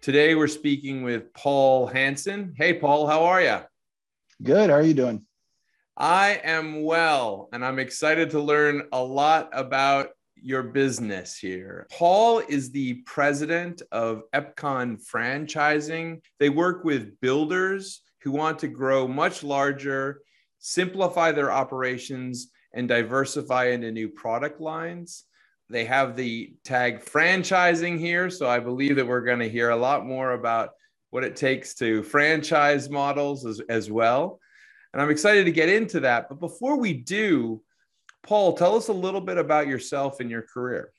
Today we're speaking with Paul Hanson. Hey, Paul, how are you? Good. How are you doing? I am well, and I'm excited to learn a lot about your business here. Paul is the president of Epcon Franchising. They work with builders who want to grow much larger, simplify their operations, and diversify into new product lines. They have the tag franchising here. So I believe that we're going to hear a lot more about what it takes to franchise models as, as well. And I'm excited to get into that. But before we do, Paul, tell us a little bit about yourself and your career.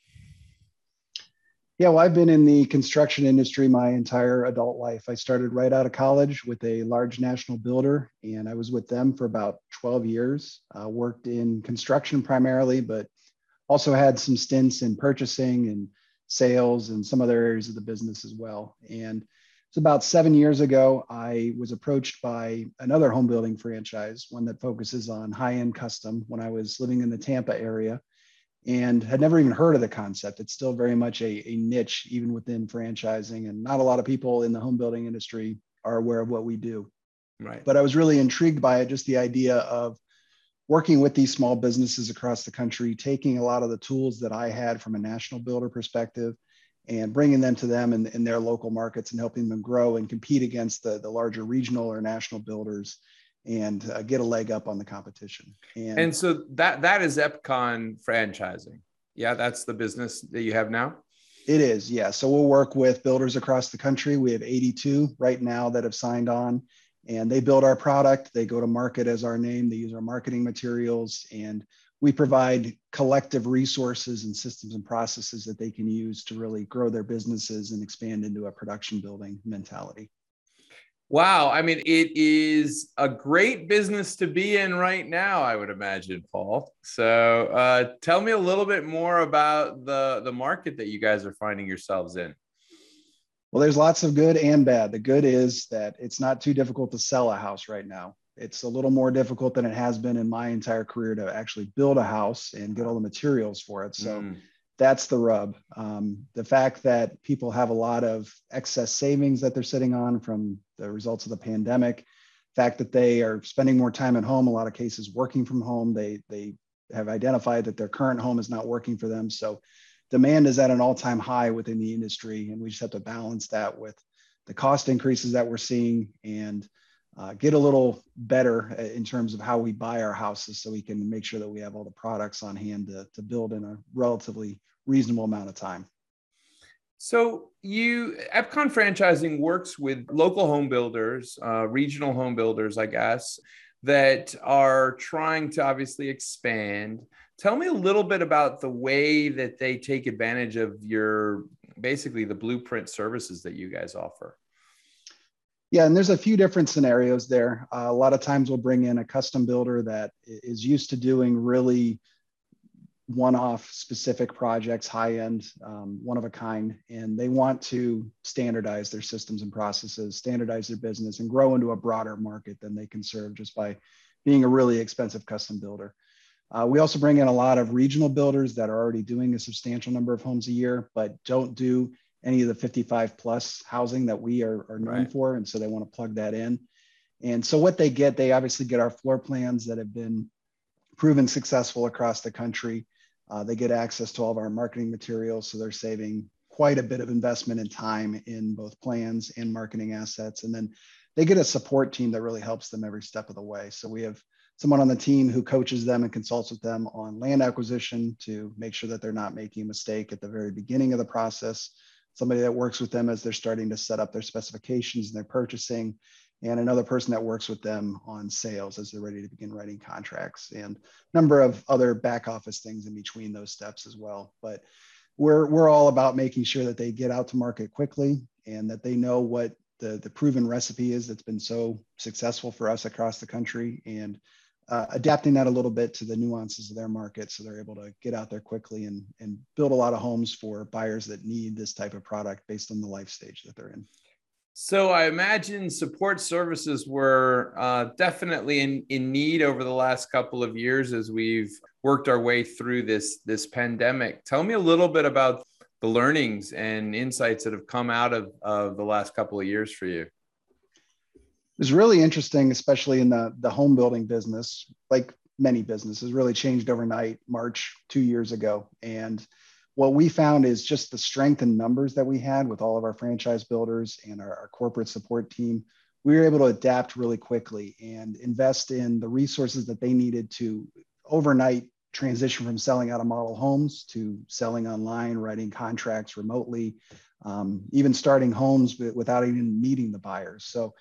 Yeah, well, I've been in the construction industry my entire adult life. I started right out of college with a large national builder, and I was with them for about 12 years. Uh, worked in construction primarily, but also had some stints in purchasing and sales and some other areas of the business as well. And it's about seven years ago, I was approached by another home building franchise, one that focuses on high end custom when I was living in the Tampa area and had never even heard of the concept. It's still very much a, a niche, even within franchising, and not a lot of people in the home building industry are aware of what we do. Right. But I was really intrigued by it, just the idea of working with these small businesses across the country, taking a lot of the tools that I had from a national builder perspective and bringing them to them in, in their local markets and helping them grow and compete against the, the larger regional or national builders and uh, get a leg up on the competition. And, and so that that is Epcon franchising. Yeah, that's the business that you have now. It is, yeah. So we'll work with builders across the country. We have 82 right now that have signed on, and they build our product. They go to market as our name. They use our marketing materials, and we provide collective resources and systems and processes that they can use to really grow their businesses and expand into a production building mentality. Wow. I mean, it is a great business to be in right now, I would imagine, Paul. So uh, tell me a little bit more about the, the market that you guys are finding yourselves in. Well, there's lots of good and bad. The good is that it's not too difficult to sell a house right now. It's a little more difficult than it has been in my entire career to actually build a house and get all the materials for it. So mm. that's the rub. Um, the fact that people have a lot of excess savings that they're sitting on from the results of the pandemic, fact that they are spending more time at home, a lot of cases working from home. They they have identified that their current home is not working for them. So demand is at an all-time high within the industry, and we just have to balance that with the cost increases that we're seeing and uh, get a little better in terms of how we buy our houses so we can make sure that we have all the products on hand to, to build in a relatively reasonable amount of time. So you Epcon franchising works with local home builders, uh, regional home builders, I guess, that are trying to obviously expand. Tell me a little bit about the way that they take advantage of your basically the blueprint services that you guys offer. Yeah, and there's a few different scenarios there. Uh, a lot of times we'll bring in a custom builder that is used to doing really one-off specific projects, high-end, um, one of a kind, and they want to standardize their systems and processes, standardize their business, and grow into a broader market than they can serve just by being a really expensive custom builder. Uh, we also bring in a lot of regional builders that are already doing a substantial number of homes a year, but don't do any of the 55 plus housing that we are, are known right. for. And so they want to plug that in. And so what they get, they obviously get our floor plans that have been proven successful across the country. Uh, they get access to all of our marketing materials. So they're saving quite a bit of investment and time in both plans and marketing assets. And then they get a support team that really helps them every step of the way. So we have someone on the team who coaches them and consults with them on land acquisition to make sure that they're not making a mistake at the very beginning of the process. Somebody that works with them as they're starting to set up their specifications and their purchasing, and another person that works with them on sales as they're ready to begin writing contracts and a number of other back office things in between those steps as well but we're we're all about making sure that they get out to market quickly and that they know what the, the proven recipe is that's been so successful for us across the country and uh, adapting that a little bit to the nuances of their market so they're able to get out there quickly and, and build a lot of homes for buyers that need this type of product based on the life stage that they're in. So I imagine support services were uh, definitely in, in need over the last couple of years as we've worked our way through this this pandemic. Tell me a little bit about the learnings and insights that have come out of, of the last couple of years for you. It was really interesting, especially in the, the home building business, like many businesses, really changed overnight, March two years ago. And what we found is just the strength in numbers that we had with all of our franchise builders and our, our, corporate support team. We were able to adapt really quickly and invest in the resources that they needed to overnight transition from selling out of model homes to selling online, writing contracts remotely, um, even starting homes without even meeting the buyers. So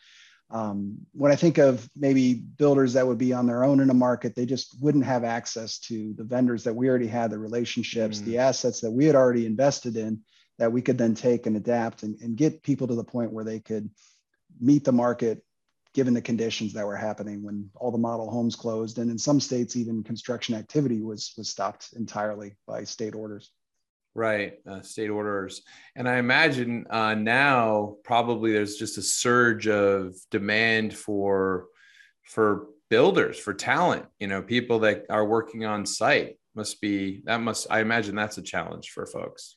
um, when I think of maybe builders that would be on their own in a market, they just wouldn't have access to the vendors that we already had, the relationships, mm. the assets that we had already invested in that we could then take and adapt and, and get people to the point where they could meet the market given the conditions that were happening when all the model homes closed and in some states even construction activity was was stopped entirely by state orders right uh, state orders. And i imagine uh, now probably there's just a surge of demand for for builders for talent you know people that are working on site must be that must i imagine that's a challenge for folks.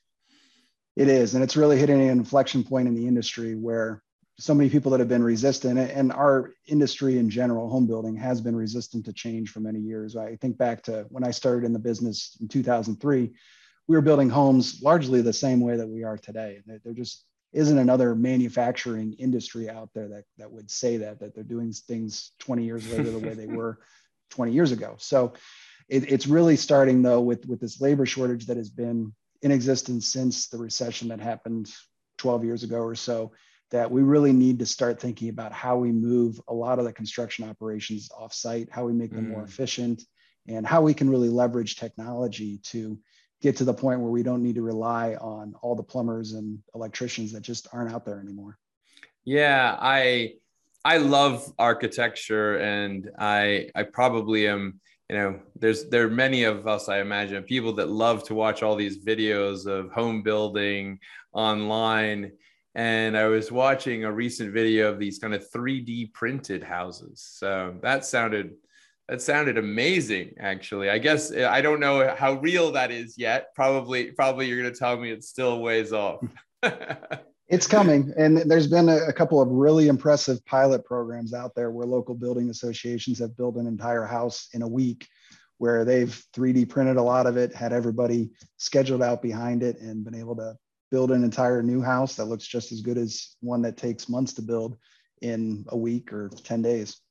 It is and it's really hitting an inflection point in the industry where so many people that have been resistant and our industry in general home building has been resistant to change for many years. I think back to when i started in the business in 2003 we were building homes largely the same way that we are today there just isn't another manufacturing industry out there that, that would say that that they're doing things 20 years later the way they were 20 years ago so it, it's really starting though with with this labor shortage that has been in existence since the recession that happened 12 years ago or so that we really need to start thinking about how we move a lot of the construction operations offsite, how we make them mm. more efficient, and how we can really leverage technology to get to the point where we don't need to rely on all the plumbers and electricians that just aren't out there anymore. Yeah, I I love architecture and I I probably am you know there's there are many of us i imagine people that love to watch all these videos of home building online and I was watching a recent video of these kind of 3D printed houses. So that sounded that sounded amazing actually. I guess eh, I don't know how real that is yet. Probably probably you're going to tell me it's still ways off. Hmm. it's coming and there's been a, a, couple of really impressive pilot programs out there where local building associations have built an entire house in a week where they've 3D printed a lot of it, had everybody scheduled out behind it and been able to build an entire new house that looks just as good as one that takes months to build in a week or 10 days.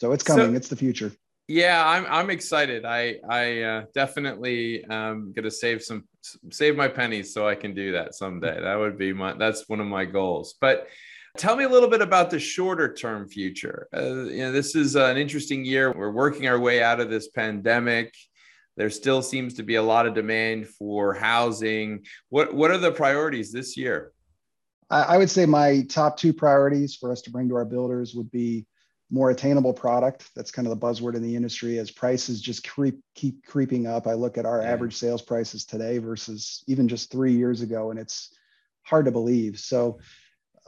So it's coming. So, it's the future. Yeah, I'm I'm excited. I I uh, definitely um gonna save some save my pennies so I can do that someday. That would be my that's one of my goals. But tell me a little bit about the shorter term future. Uh, you know, this is an interesting year. We're working our way out of this pandemic there still seems to be a lot of demand for housing. What what are the priorities this year? I would say my top two priorities for us to bring to our builders would be more attainable product. That's kind of the buzzword in the industry as prices just creep, keep creeping up. I look at our yeah. average sales prices today versus even just three years ago, and it's hard to believe. So,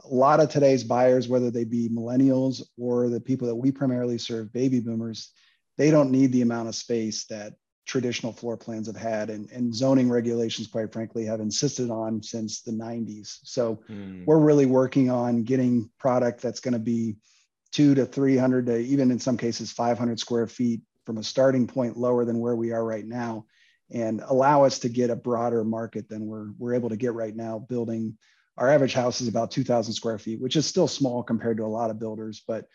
a lot of today's buyers, whether they be millennials or the people that we primarily serve, baby boomers, they don't need the amount of space that traditional floor plans have had and, and zoning regulations, quite frankly, have insisted on since the 90s. So mm. we're really working on getting product that's going to be two to 300 to even in some cases 500 square feet from a starting point lower than where we are right now and allow us to get a broader market than we're, we're able to get right now building our average house is about 2000 square feet which is still small compared to a lot of builders but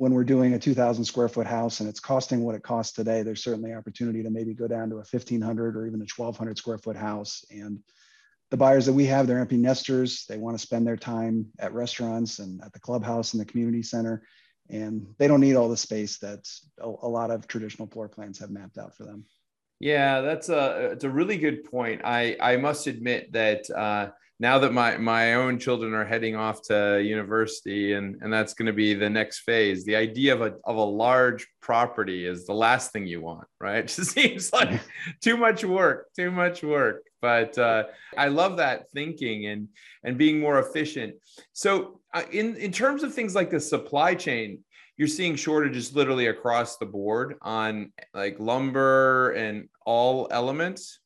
when we're doing a 2000 square foot house and it's costing what it costs today, there's certainly opportunity to maybe go down to a 1500 or even a 1200 square foot house. And the buyers that we have, they're empty nesters. They want to spend their time at restaurants and at the clubhouse and the community center. And they don't need all the space that a, a lot of traditional floor plans have mapped out for them. Yeah, that's a it's a really good point. I I must admit that uh, now that my my own children are heading off to university and and that's going to be the next phase the idea of a of a large property is the last thing you want right it just seems like too much work too much work but uh, i love that thinking and and being more efficient so uh, in in terms of things like the supply chain you're seeing shortages literally across the board on like lumber and all elements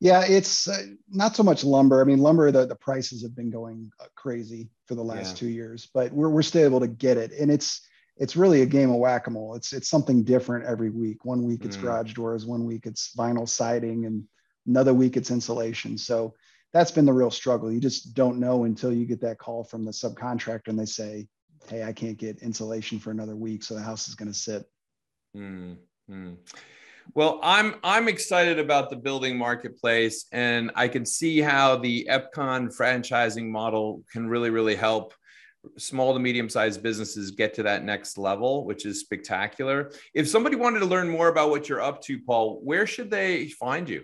yeah, it's uh, not so much lumber. I mean, lumber the, the prices have been going uh, crazy for the last yeah. two years, but we're we're still able to get it, and it's it's really a game of whack a mole. It's it's something different every week. One week it's mm. garage doors, one week it's vinyl siding, and another week it's insulation. So that's been the real struggle. You just don't know until you get that call from the subcontractor and they say, "Hey, I can't get insulation for another week, so the house is going to sit." Mm. Mm. Well, I'm I'm excited about the building marketplace, and I can see how the Epcon franchising model can really really help small to medium sized businesses get to that next level, which is spectacular. If somebody wanted to learn more about what you're up to, Paul, where should they find you?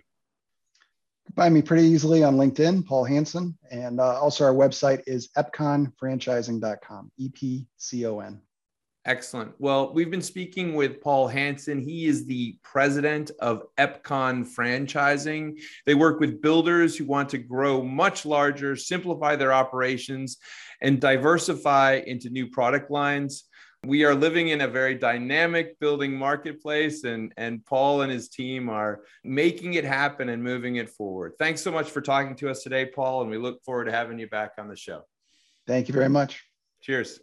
Find me pretty easily on LinkedIn, Paul Hanson, and uh, also our website is epconfranchising.com. E P C O N. Excellent. Well, we've been speaking with Paul Hanson. He is the president of Epcon Franchising. They work with builders who want to grow much larger, simplify their operations, and diversify into new product lines. We are living in a very dynamic building marketplace, and, and Paul and his team are making it happen and moving it forward. Thanks so much for talking to us today, Paul, and we look forward to having you back on the show. Thank you very much. Cheers.